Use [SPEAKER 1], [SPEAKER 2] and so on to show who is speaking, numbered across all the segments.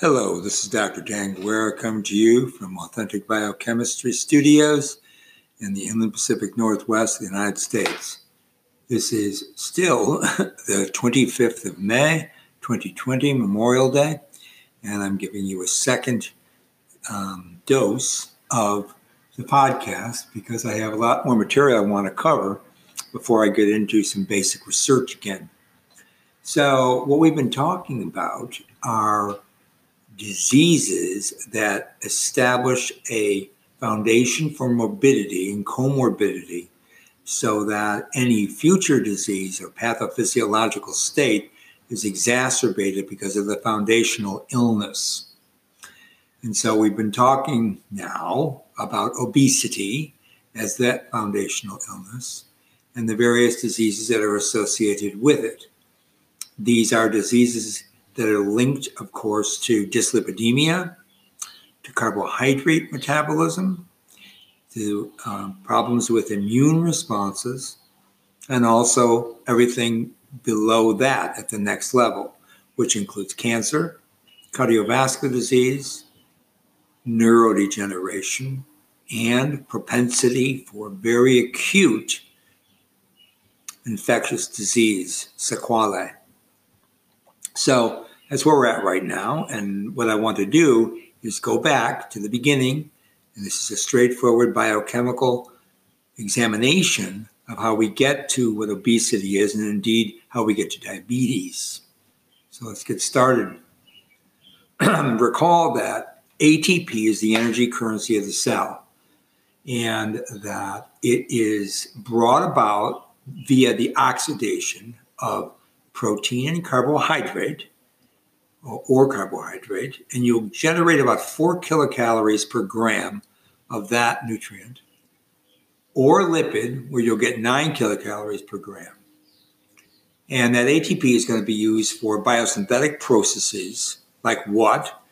[SPEAKER 1] Hello, this is Dr. Dan Guerra coming to you from Authentic Biochemistry Studios in the Inland Pacific Northwest of the United States. This is still the 25th of May, 2020, Memorial Day, and I'm giving you a second um, dose of the podcast because I have a lot more material I want to cover before I get into some basic research again. So, what we've been talking about are diseases that establish a foundation for morbidity and comorbidity so that any future disease or pathophysiological state is exacerbated because of the foundational illness. And so we've been talking now about obesity as that foundational illness and the various diseases that are associated with it. These are diseases that are linked, of course, to dyslipidemia, to carbohydrate metabolism, to um, problems with immune responses, and also everything below that at the next level, which includes cancer, cardiovascular disease, neurodegeneration, and propensity for very acute infectious disease, sequelae. So that's where we're at right now. And what I want to do is go back to the beginning. And this is a straightforward biochemical examination of how we get to what obesity is and indeed how we get to diabetes. So let's get started. Recall that ATP is the energy currency of the cell and that it is brought about via the oxidation of protein and carbohydrate or carbohydrate, and you'll generate about four kilocalories per gram of that nutrient, or lipid, where you'll get nine kilocalories per gram. And that ATP is going to be used for biosynthetic processes like what?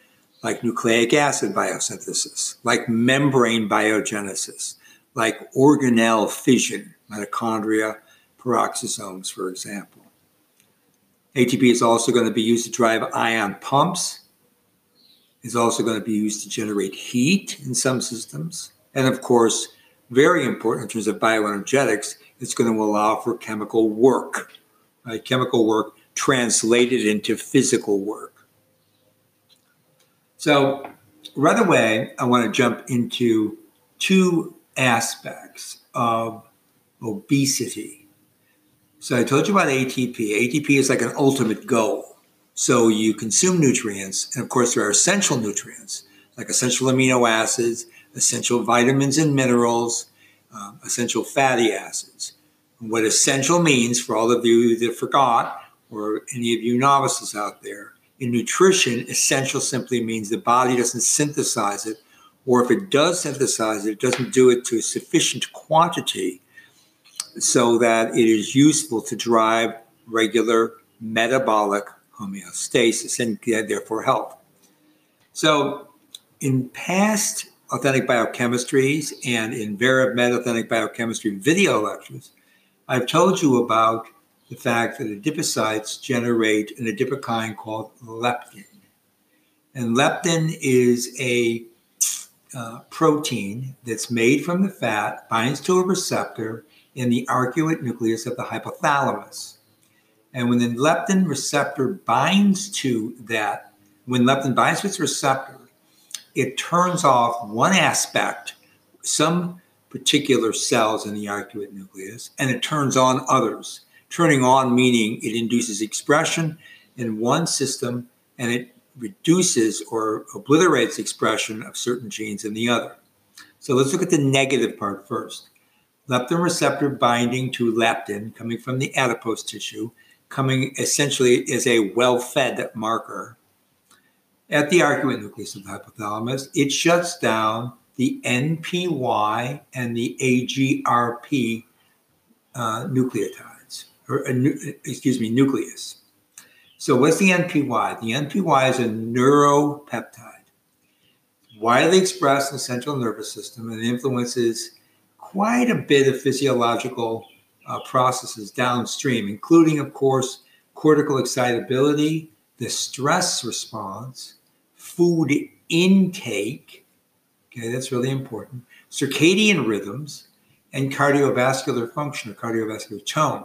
[SPEAKER 1] Like nucleic acid biosynthesis, like membrane biogenesis, like organelle fission, mitochondria, peroxisomes, for example. ATP is also going to be used to drive ion pumps. Is also going to be used to generate heat in some systems. And of course, very important in terms of bioenergetics, it's going to allow for chemical work, right? Chemical work translated into physical work. So, right away, I want to jump into two aspects of obesity so I told you about ATP. ATP is like an ultimate goal. So you consume nutrients, and of course, there are essential nutrients like essential amino acids, essential vitamins and minerals, um, essential fatty acids. And what essential means for all of you that forgot, or any of you novices out there, in nutrition, essential simply means the body doesn't synthesize it, or if it does synthesize it, it doesn't do it to a sufficient quantity so that it is useful to drive regular metabolic homeostasis and therefore health. So, in past authentic biochemistries and in VeraMed authentic biochemistry video lectures, I've told you about the fact that adipocytes generate an adipokine called leptin. And leptin is a uh, protein that's made from the fat, binds to a receptor, in the arcuate nucleus of the hypothalamus. And when the leptin receptor binds to that, when leptin binds to its receptor, it turns off one aspect, some particular cells in the arcuate nucleus, and it turns on others. Turning on meaning it induces expression in one system and it reduces or obliterates expression of certain genes in the other. So let's look at the negative part first leptin receptor binding to leptin coming from the adipose tissue, coming essentially as a well fed marker. At the arcuate nucleus of the hypothalamus, it shuts down the NPY and the AGRP uh, nucleotides, or uh, excuse me, nucleus. So, what's the NPY? The NPY is a neuropeptide, widely expressed in the central nervous system and influences quite a bit of physiological uh, processes downstream, including, of course, cortical excitability, the stress response, food intake. Okay, that's really important. Circadian rhythms and cardiovascular function or cardiovascular tone.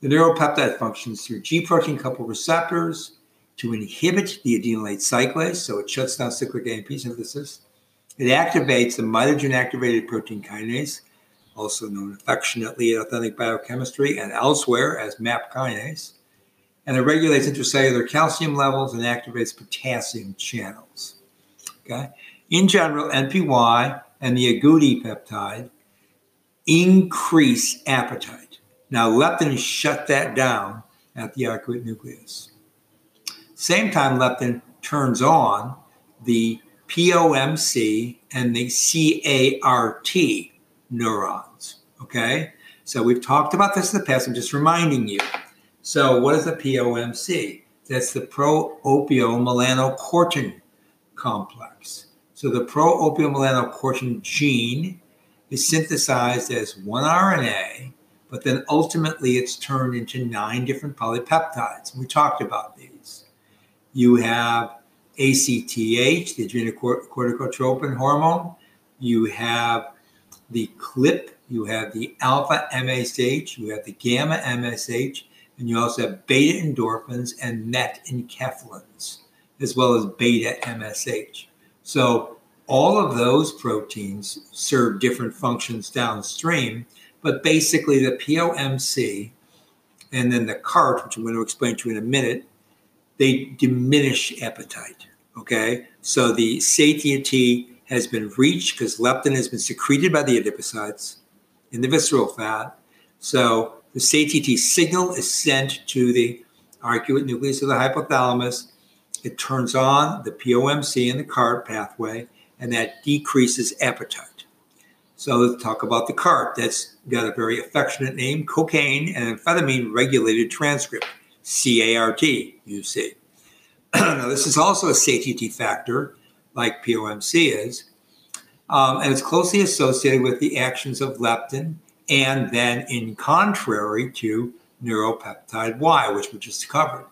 [SPEAKER 1] The neuropeptide functions through G protein coupled receptors to inhibit the adenylate cyclase, so it shuts down cyclic AMP synthesis. It activates the mitogen activated protein kinase, also known affectionately in authentic biochemistry and elsewhere as MAP kinase. And it regulates intracellular calcium levels and activates potassium channels. Okay. In general, NPY and the agouti peptide increase appetite. Now, leptin shut that down at the arcuate nucleus. Same time, leptin turns on the POMC and the CART neurons. Okay, so we've talked about this in the past. I'm just reminding you. So, what is the POMC? That's the pro-opiomelanocortin complex. So, the pro-opiomelanocortin gene is synthesized as one RNA, but then ultimately it's turned into nine different polypeptides. We talked about these. You have ACTH, the adrenocorticotropin hormone. You have the CLIP, you have the alpha MSH, you have the gamma MSH, and you also have beta endorphins and MET enkephalins, as well as beta MSH. So all of those proteins serve different functions downstream, but basically the POMC and then the CART, which I'm going to explain to you in a minute, they diminish appetite. Okay, so the satiety has been reached because leptin has been secreted by the adipocytes in the visceral fat. So the satiety signal is sent to the arcuate nucleus of the hypothalamus. It turns on the POMC and the CART pathway, and that decreases appetite. So let's talk about the CART. That's got a very affectionate name cocaine and amphetamine regulated transcript, CART, you see. now, this is also a satiety factor, like POMC is, um, and it's closely associated with the actions of leptin, and then in contrary to neuropeptide Y, which we just covered.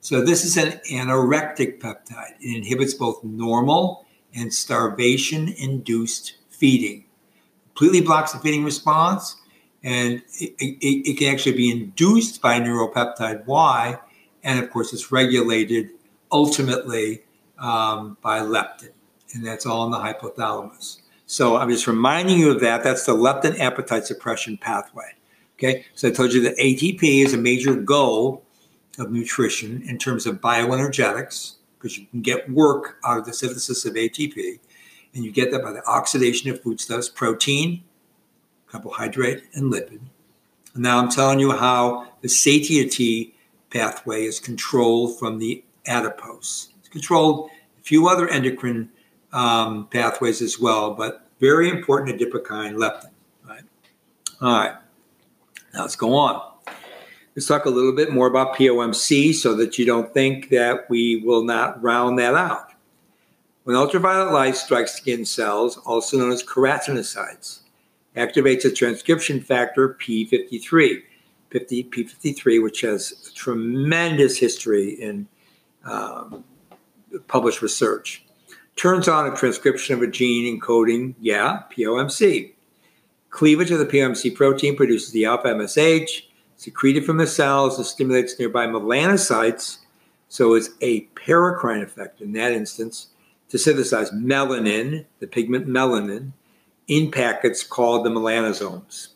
[SPEAKER 1] So, this is an anorectic peptide. It inhibits both normal and starvation induced feeding. Completely blocks the feeding response, and it, it, it, can actually be induced by neuropeptide Y, and of course, it's regulated ultimately um, by leptin, and that's all in the hypothalamus. So I'm just reminding you of that. That's the leptin appetite suppression pathway. Okay, so I told you that ATP is a major goal of nutrition in terms of bioenergetics because you can get work out of the synthesis of ATP, and you get that by the oxidation of foodstuffs, protein, carbohydrate, and lipid. Now I'm telling you how the satiety pathway is controlled from the adipose. It's controlled a few other endocrine um, pathways as well, but very important adipokine leptin. Right? All right. Now let's go on. Let's talk a little bit more about POMC so that you don't think that we will not round that out. When ultraviolet light strikes skin cells, also known as keratinocytes, activates a transcription factor P53, 50, P53, which has tremendous history in um, published research. Turns on a transcription of a gene encoding, yeah, POMC. Cleavage of the POMC protein produces the alpha MSH, secreted from the cells and stimulates nearby melanocytes. So it's a paracrine effect in that instance to synthesize melanin, the pigment melanin, in packets called the melanosomes.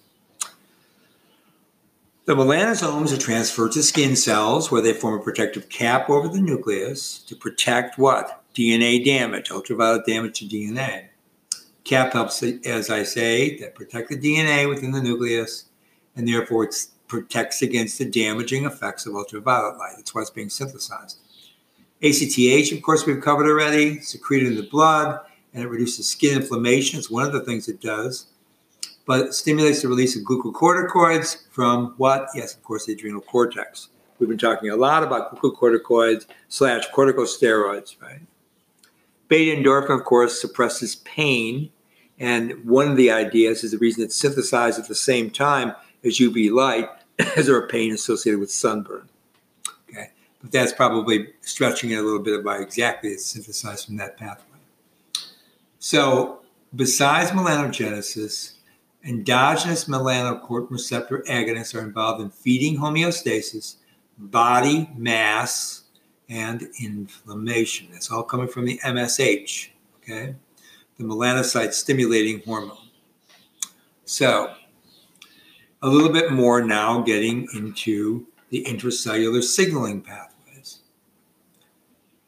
[SPEAKER 1] The melanosomes are transferred to skin cells where they form a protective cap over the nucleus to protect what? DNA damage, ultraviolet damage to DNA. Cap helps, as I say, to protect the DNA within the nucleus, and therefore it protects against the damaging effects of ultraviolet light. That's why it's being synthesized. ACTH, of course, we've covered already, secreted in the blood, and it reduces skin inflammation. It's one of the things it does but it stimulates the release of glucocorticoids from what? Yes, of course, the adrenal cortex. We've been talking a lot about glucocorticoids slash corticosteroids, right? Beta endorphin, of course, suppresses pain. And one of the ideas is the reason it's synthesized at the same time as UV light is there a pain associated with sunburn. Okay. but that's probably stretching it a little bit by exactly it's synthesized from that pathway. So, besides melanogenesis, endogenous melanocortin receptor agonists are involved in feeding homeostasis, body mass, and inflammation. That's all coming from the MSH, okay? The melanocyte stimulating hormone. So, a little bit more now getting into the intracellular signaling pathways.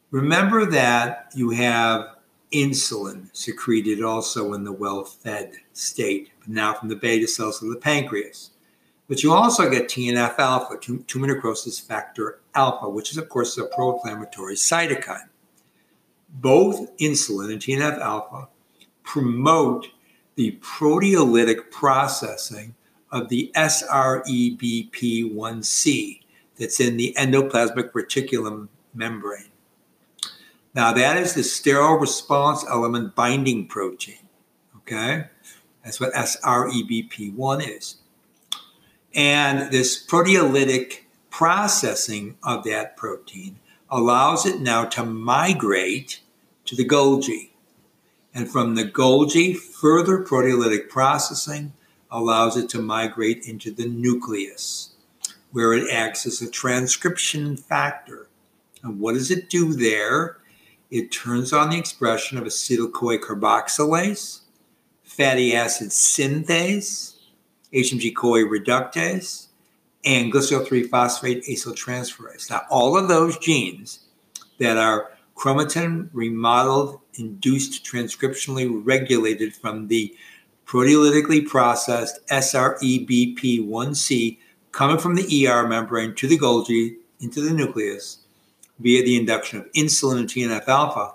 [SPEAKER 1] Remember that you have insulin secreted also in the well fed state, but now from the beta cells of the pancreas. But you also get TNF alpha, tumor necrosis factor alpha, which is, of course, a pro inflammatory cytokine. Both insulin and TNF alpha promote the proteolytic processing of the SREBP1C that's in the endoplasmic reticulum membrane. Now, that is the sterol response element binding protein. Okay? That's what SREBP1 is. And this proteolytic processing of that protein allows it now to migrate to the Golgi. And from the Golgi, further proteolytic processing allows it to migrate into the nucleus, where it acts as a transcription factor. And what does it do there? It turns on the expression of acetyl CoA carboxylase, fatty acid synthase, HMG CoA reductase, and glycerol 3 phosphate acyltransferase. Now, all of those genes that are chromatin remodeled, induced, transcriptionally regulated from the proteolytically processed SREBP1C coming from the ER membrane to the Golgi into the nucleus via the induction of insulin and TNF alpha.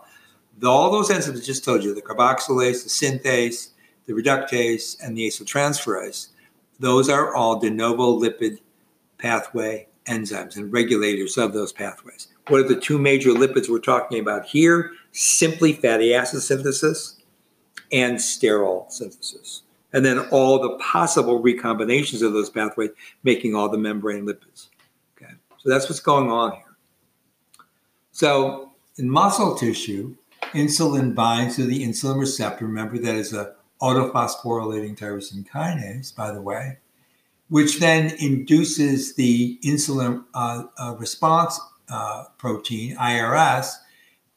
[SPEAKER 1] All those enzymes I just told you, the carboxylase, the synthase, the reductase, and the acetyltransferase, those are all de novo lipid pathway enzymes and regulators of those pathways. What are the two major lipids we're talking about here? Simply fatty acid synthesis and sterol synthesis. And then all the possible recombinations of those pathways making all the membrane lipids. Okay. So that's what's going on here. So in muscle tissue, insulin binds to the insulin receptor. Remember that is a autophosphorylating tyrosine kinase, by the way which then induces the insulin uh, uh, response uh, protein, IRS,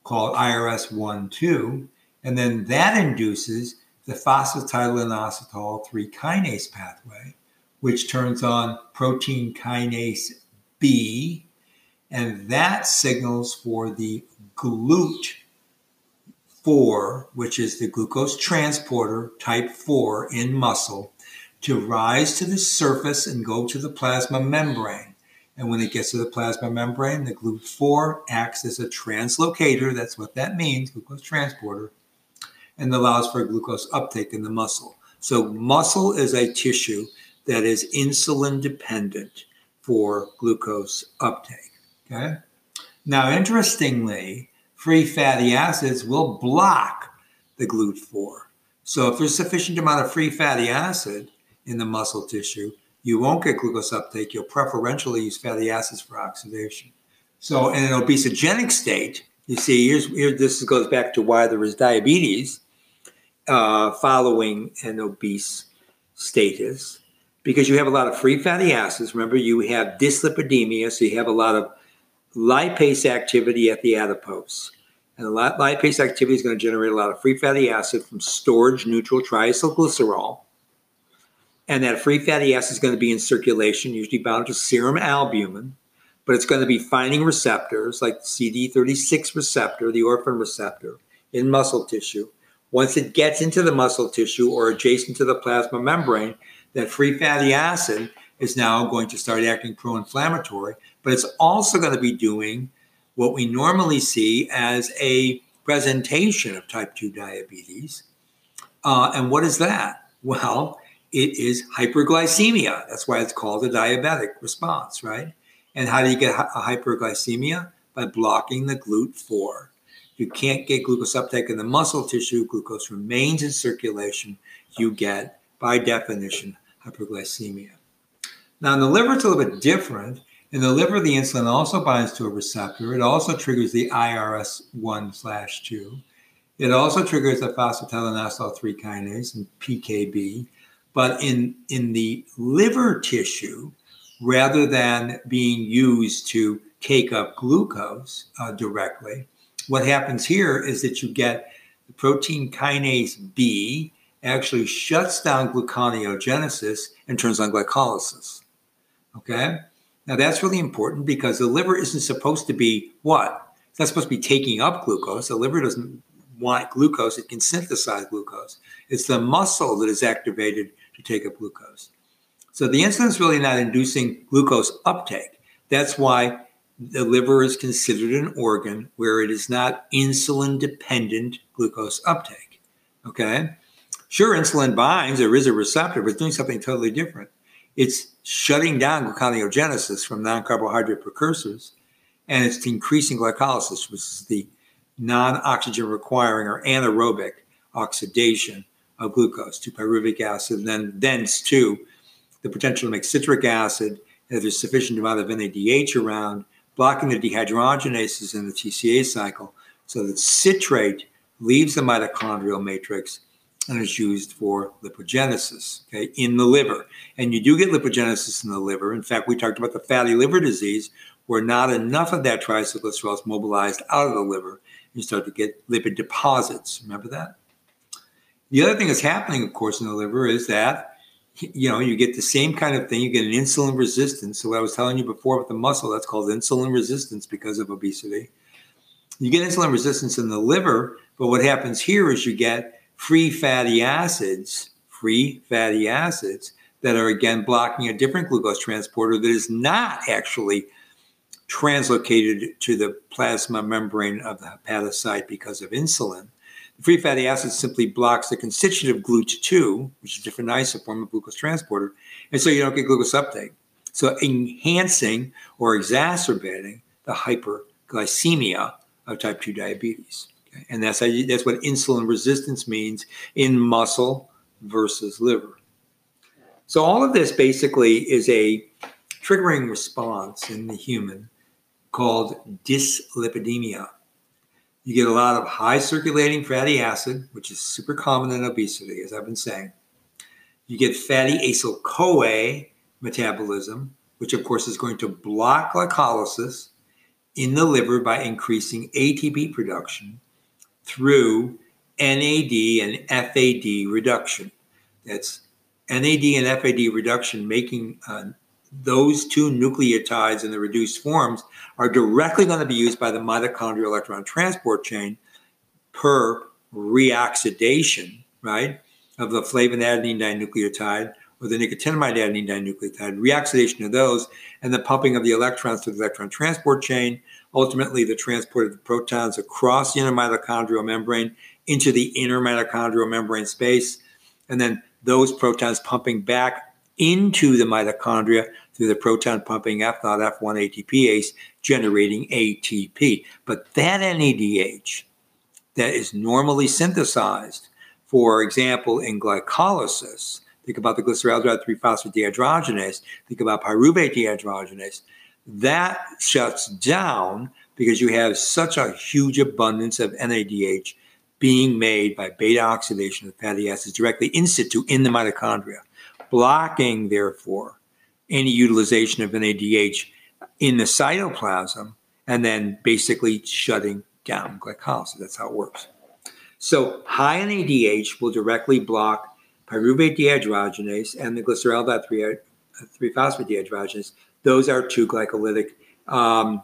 [SPEAKER 1] called IRS1 2. And then that induces the phosphatidylinositol 3 kinase pathway, which turns on protein kinase B. And that signals for the GLUT 4, which is the glucose transporter type 4 in muscle to rise to the surface and go to the plasma membrane. And when it gets to the plasma membrane, the GLUT4 acts as a translocator. That's what that means, glucose transporter, and allows for glucose uptake in the muscle. So, muscle is a tissue that is insulin dependent for glucose uptake. Okay. Now, interestingly, free fatty acids will block the GLUT4. So, if there's sufficient amount of free fatty acid, in the muscle tissue, you won't get glucose uptake. You'll preferentially use fatty acids for oxidation. So, in an obesogenic state, you see, here's here, this goes back to why there is diabetes uh, following an obese status, because you have a lot of free fatty acids. Remember, you have dyslipidemia, so you have a lot of lipase activity at the adipose. And lipase activity is going to generate a lot of free fatty acid from storage neutral triacylglycerol and that free fatty acid is going to be in circulation, usually bound to serum albumin, but it's going to be finding receptors like CD36 receptor, the orphan receptor, in muscle tissue. Once it gets into the muscle tissue or adjacent to the plasma membrane, that free fatty acid is now going to start acting pro inflammatory, but it's also going to be doing what we normally see as a presentation of type 2 diabetes. Uh, and what is that? Well, it is hyperglycemia. That's why it's called a diabetic response, right? And how do you get a hyperglycemia? By blocking the GLUT4. You can't get glucose uptake in the muscle tissue, glucose remains in circulation. You get, by definition, hyperglycemia. Now, in the liver, it's a little bit different. In the liver, the insulin also binds to a receptor. It also triggers the IRS1 slash 2. It also triggers the phosphatidylinositol 3 kinase and PKB. But in, in the liver tissue, rather than being used to take up glucose uh, directly, what happens here is that you get the protein kinase B actually shuts down gluconeogenesis and turns on glycolysis. Okay? Now that's really important because the liver isn't supposed to be what? It's not supposed to be taking up glucose. The liver doesn't want glucose, it can synthesize glucose. It's the muscle that is activated to take up glucose. So the insulin is really not inducing glucose uptake. That's why the liver is considered an organ where it is not insulin dependent glucose uptake. Okay? Sure, insulin binds, there is a receptor, but it's doing something totally different. It's shutting down gluconeogenesis from non carbohydrate precursors, and it's increasing glycolysis, which is the non oxygen requiring or anaerobic oxidation of glucose to pyruvic acid, and then thence to the potential to make citric acid. If there's sufficient amount of NADH around, blocking the dehydrogenases in the TCA cycle so that citrate leaves the mitochondrial matrix and is used for lipogenesis okay, in the liver. And you do get lipogenesis in the liver. In fact, we talked about the fatty liver disease, where not enough of that triglycerol is mobilized out of the liver. You start to get lipid deposits. Remember that? The other thing that's happening, of course, in the liver is that you know, you get the same kind of thing. You get an insulin resistance. So what I was telling you before with the muscle, that's called insulin resistance because of obesity. You get insulin resistance in the liver, but what happens here is you get free fatty acids, free fatty acids that are again blocking a different glucose transporter that is not actually translocated to the plasma membrane of the hepatocyte because of insulin. The Free fatty acid simply blocks the constitutive GLUT2, which is a different isoform of glucose transporter, and so you don't get glucose uptake. So enhancing or exacerbating the hyperglycemia of type 2 diabetes. And that's, how you, that's what insulin resistance means in muscle versus liver. So all of this basically is a triggering response in the human called dyslipidemia. You get a lot of high circulating fatty acid, which is super common in obesity, as I've been saying. You get fatty acyl CoA metabolism, which of course is going to block glycolysis in the liver by increasing ATP production through NAD and FAD reduction. That's NAD and FAD reduction making uh, those two nucleotides in the reduced forms are directly going to be used by the mitochondrial electron transport chain per reoxidation, right, of the flavin adenine dinucleotide or the nicotinamide adenine dinucleotide, reoxidation of those, and the pumping of the electrons through the electron transport chain, ultimately the transport of the protons across the inner mitochondrial membrane into the inner mitochondrial membrane space, and then those protons pumping back into the mitochondria through the proton pumping F naught F1 ATPase, generating ATP. But that NADH that is normally synthesized, for example, in glycolysis, think about the glyceraldehyde 3 phosphate dehydrogenase. think about pyruvate dehydrogenase, that shuts down because you have such a huge abundance of NADH being made by beta oxidation of fatty acids directly in situ in the mitochondria blocking, therefore, any utilization of NADH in the cytoplasm and then basically shutting down glycolysis. That's how it works. So high NADH will directly block pyruvate dehydrogenase and the glyceraldehyde 3 phosphate dehydrogenase. Those are two glycolytic um,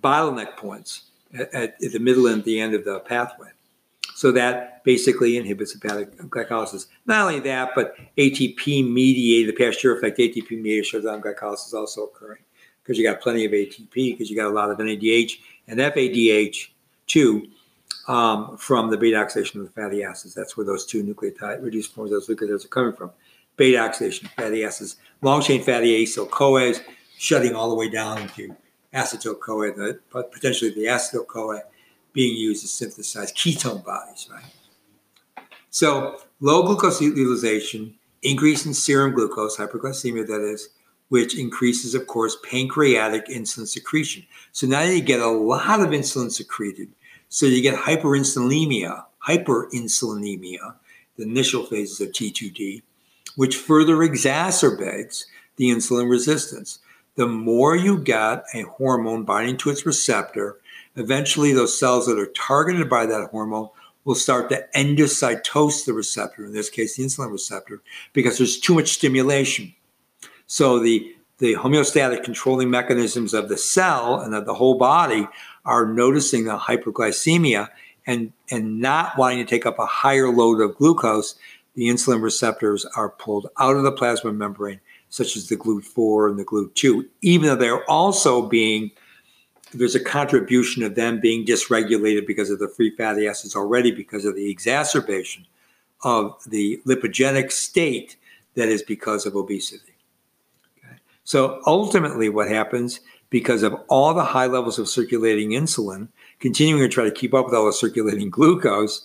[SPEAKER 1] bottleneck points at, at, the middle and the end of the pathway. So that basically inhibits hepatic glycolysis. Not only that, but ATP mediated, the Pasteur effect, ATP mediated shutdown glycolysis is also occurring because you got plenty of ATP, because you got a lot of NADH and FADH too um, from the beta oxidation of the fatty acids. That's where those two nucleotide reduced forms of those nucleotides are coming from. Beta oxidation, fatty acids, long chain fatty acyl CoAs shutting all the way down into acetyl CoA, potentially the acetyl CoA being used to synthesize ketone bodies, right? So low glucose utilization, increase in serum glucose, hyperglycemia that is, which increases, of course, pancreatic insulin secretion. So now you get a lot of insulin secreted. So you get hyperinsulinemia, hyperinsulinemia, the initial phases of T2D, which further exacerbates the insulin resistance. The more you get a hormone binding to its receptor, eventually those cells that are targeted by that hormone will start to endocytose the receptor, in this case, the insulin receptor, because there's too much stimulation. So the the homeostatic controlling mechanisms of the cell and of the whole body are noticing the hyperglycemia and, and not wanting to take up a higher load of glucose, the insulin receptors are pulled out of the plasma membrane, such as the GLUT4 and the GLUT2, even though they're also being, there's a contribution of them being dysregulated because of the free fatty acids already, because of the exacerbation of the lipogenic state that is because of obesity. So ultimately, what happens because of all the high levels of circulating insulin, continuing to try to keep up with all the circulating glucose,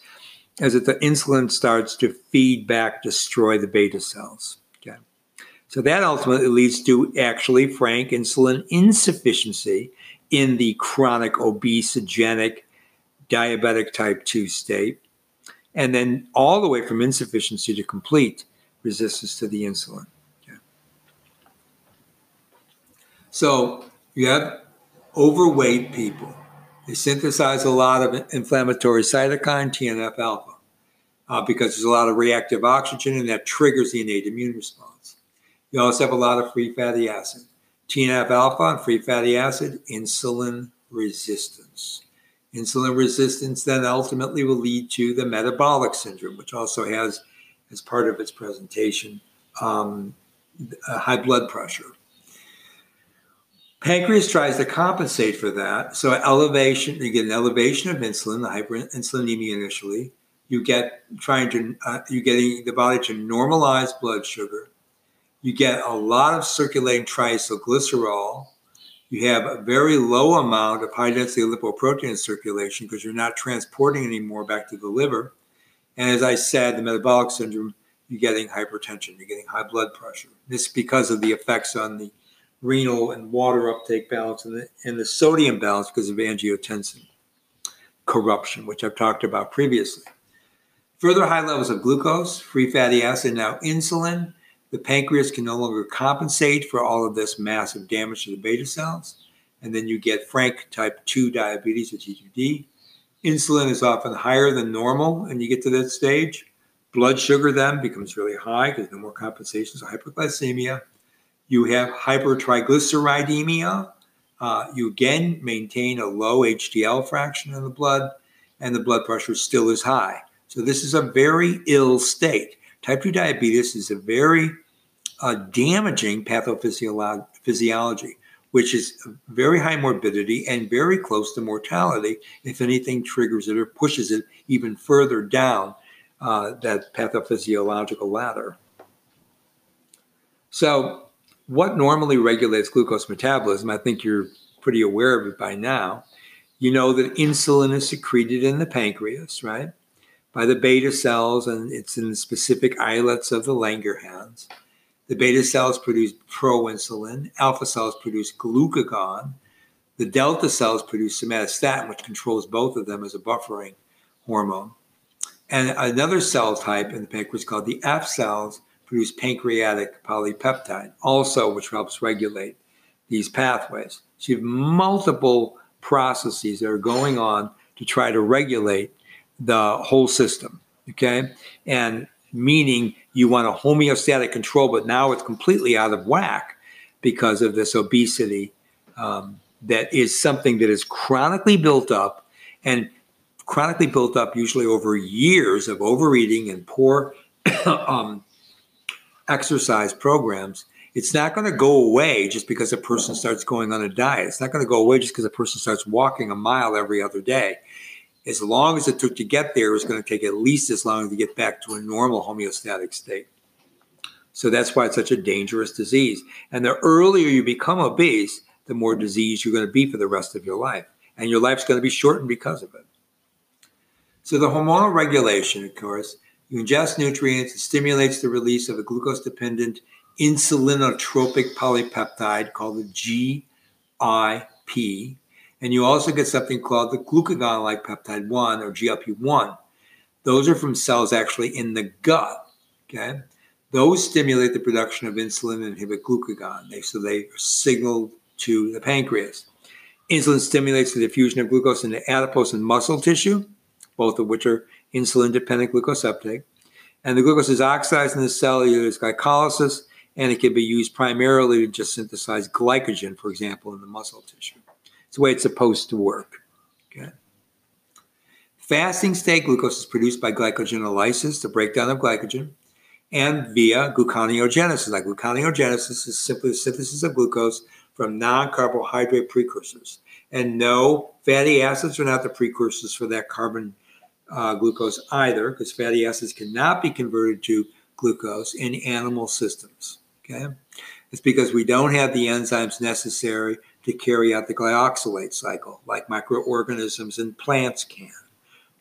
[SPEAKER 1] as that the insulin starts to feed back, destroy the beta cells. Okay. So that ultimately leads to actually frank insulin insufficiency in the chronic obesogenic diabetic type 2 state, and then all the way from insufficiency to complete resistance to the insulin. Okay. So you have overweight people. They synthesize a lot of inflammatory cytokine, TNF alpha, uh, because there's a lot of reactive oxygen and that triggers the innate immune response. You also have a lot of free fatty acid. TNF alpha and free fatty acid, insulin resistance. Insulin resistance then ultimately will lead to the metabolic syndrome, which also has, as part of its presentation, um, high blood pressure. Pancreas tries to compensate for that. So elevation, you get an elevation of insulin, the hyperinsulinemia initially. You get trying to uh, you getting the body to normalize blood sugar. You get a lot of circulating triacylglycerol. You have a very low amount of high density lipoprotein in circulation because you're not transporting anymore back to the liver. And as I said, the metabolic syndrome, you're getting hypertension, you're getting high blood pressure. This because of the effects on the renal and water uptake balance and the, and the sodium balance because of angiotensin corruption, which I've talked about previously. Further high levels of glucose, free fatty acid, now insulin. The pancreas can no longer compensate for all of this massive damage to the beta cells. And then you get frank type 2 diabetes or T2D. Insulin is often higher than normal, and you get to that stage. Blood sugar then becomes really high because no more compensation, so hyperglycemia. You have hypertriglyceridemia. Uh, you again maintain a low HDL fraction in the blood, and the blood pressure still is high. So, this is a very ill state. Type 2 diabetes is a very uh, damaging pathophysiology, which is very high morbidity and very close to mortality if anything triggers it or pushes it even further down uh, that pathophysiological ladder. So, what normally regulates glucose metabolism, I think you're pretty aware of it by now. You know that insulin is secreted in the pancreas, right? By the beta cells, and it's in the specific islets of the Langerhans. The beta cells produce proinsulin, alpha cells produce glucagon, the delta cells produce somatostatin, which controls both of them as a buffering hormone. And another cell type in the pancreas called the F cells produce pancreatic polypeptide, also which helps regulate these pathways. So you have multiple processes that are going on to try to regulate the whole system. Okay. And meaning you want a homeostatic control, but now it's completely out of whack because of this obesity um, that is something that is chronically built up and chronically built up usually over years of overeating and poor um, exercise programs, it's not going to go away just because a person uh-huh. starts going on a diet. It's not going to go away just because a person starts walking a mile every other day. As long as it took to get there, it's going to take at least as long to get back to a normal homeostatic state. So that's why it's such a dangerous disease. And the earlier you become obese, the more disease you're going to be for the rest of your life. And your life's going to be shortened because of it. So the hormonal regulation, of course, you ingest nutrients, it stimulates the release of a glucose dependent insulinotropic polypeptide called the GIP. And you also get something called the glucagon like peptide 1 or GLP 1. Those are from cells actually in the gut. Okay. Those stimulate the production of insulin and inhibit glucagon. They, so they signal to the pancreas. Insulin stimulates the diffusion of glucose into adipose and muscle tissue, both of which are insulin dependent glucose uptake. And the glucose is oxidized in the cell either glycolysis, and it can be used primarily to just synthesize glycogen, for example, in the muscle tissue. It's the way it's supposed to work. Okay. Fasting state glucose is produced by glycogenolysis, the breakdown of glycogen, and via gluconeogenesis. Like gluconeogenesis is simply the synthesis of glucose from non carbohydrate precursors. And no, fatty acids are not the precursors for that carbon uh, glucose either, because fatty acids cannot be converted to glucose in animal systems. Okay? It's because we don't have the enzymes necessary to carry out the glyoxylate cycle, like microorganisms and plants can.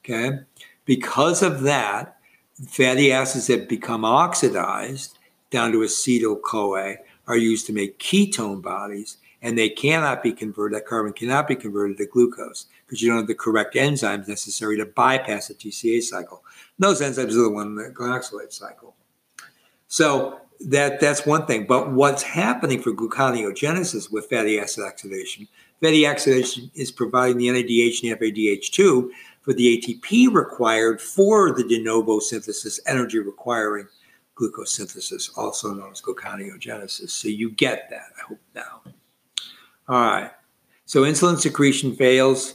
[SPEAKER 1] Okay? Because of that, fatty acids that become oxidized down to acetyl CoA are used to make ketone bodies, and they cannot be converted, that carbon cannot be converted to glucose because you don't have the correct enzymes necessary to bypass the TCA cycle. those enzymes are the one in the glyoxylate cycle. So that that's one thing. But what's happening for gluconeogenesis with fatty acid oxidation? Fatty oxidation is providing the NADH and FADH2 for the ATP required for the de novo synthesis, energy requiring glucose synthesis, also known as gluconeogenesis. So you get that, I hope now. All right. So insulin secretion fails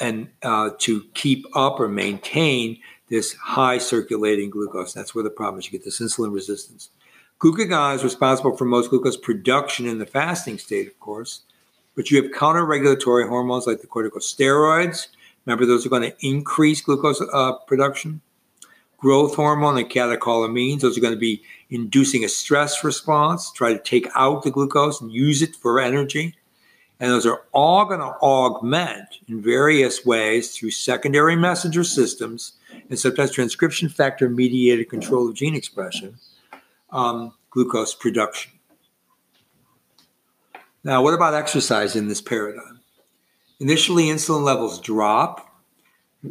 [SPEAKER 1] and uh, to keep up or maintain this high circulating glucose. That's where the problem is. You get this insulin resistance. Glucagon is responsible for most glucose production in the fasting state, of course, but you have counter-regulatory hormones like the corticosteroids. Remember, those are going to increase glucose uh, production growth hormone and catecholamines. Those are going to be inducing a stress response, try to take out the glucose and use it for energy. And those are all going to augment in various ways through secondary messenger systems and sometimes transcription factor mediated control of gene expression, um, glucose production. Now, what about exercise in this paradigm? Initially, insulin levels drop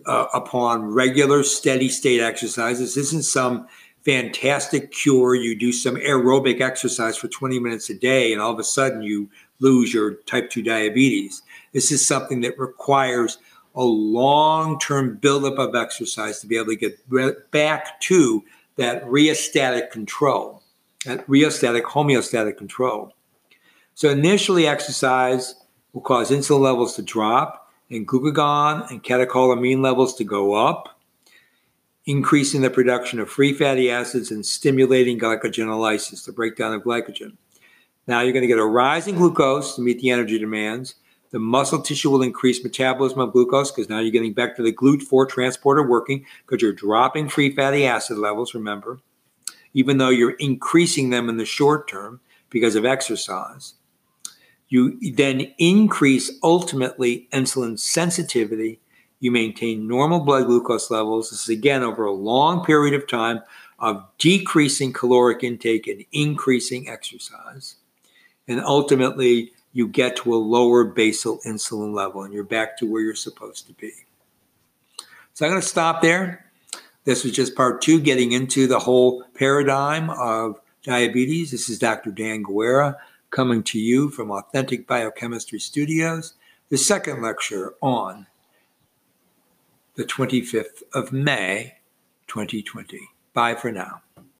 [SPEAKER 1] uh, upon regular steady state exercises. This isn't some fantastic cure. You do some aerobic exercise for 20 minutes a day, and all of a sudden you lose your type 2 diabetes. This is something that requires a long term buildup of exercise to be able to get re- back to that rheostatic control, that rheostatic homeostatic control. So, initially, exercise will cause insulin levels to drop and glucagon and catecholamine levels to go up, increasing the production of free fatty acids and stimulating glycogenolysis, the breakdown of glycogen. Now you're going to get a rising glucose to meet the energy demands. The muscle tissue will increase metabolism of glucose because now you're getting back to the GLUT4 transporter working because you're dropping free fatty acid levels, remember, even though you're increasing them in the short term because of exercise. You then increase ultimately insulin sensitivity. You maintain normal blood glucose levels. This is again over a long period of time of decreasing caloric intake and increasing exercise. And ultimately, you get to a lower basal insulin level and you're back to where you're supposed to be. So I'm going to stop there. This was just part two, getting into the whole paradigm of diabetes. This is Dr. Dan Guerra coming to you from Authentic Biochemistry Studios, the second lecture on the 25th of May, 2020. Bye for now.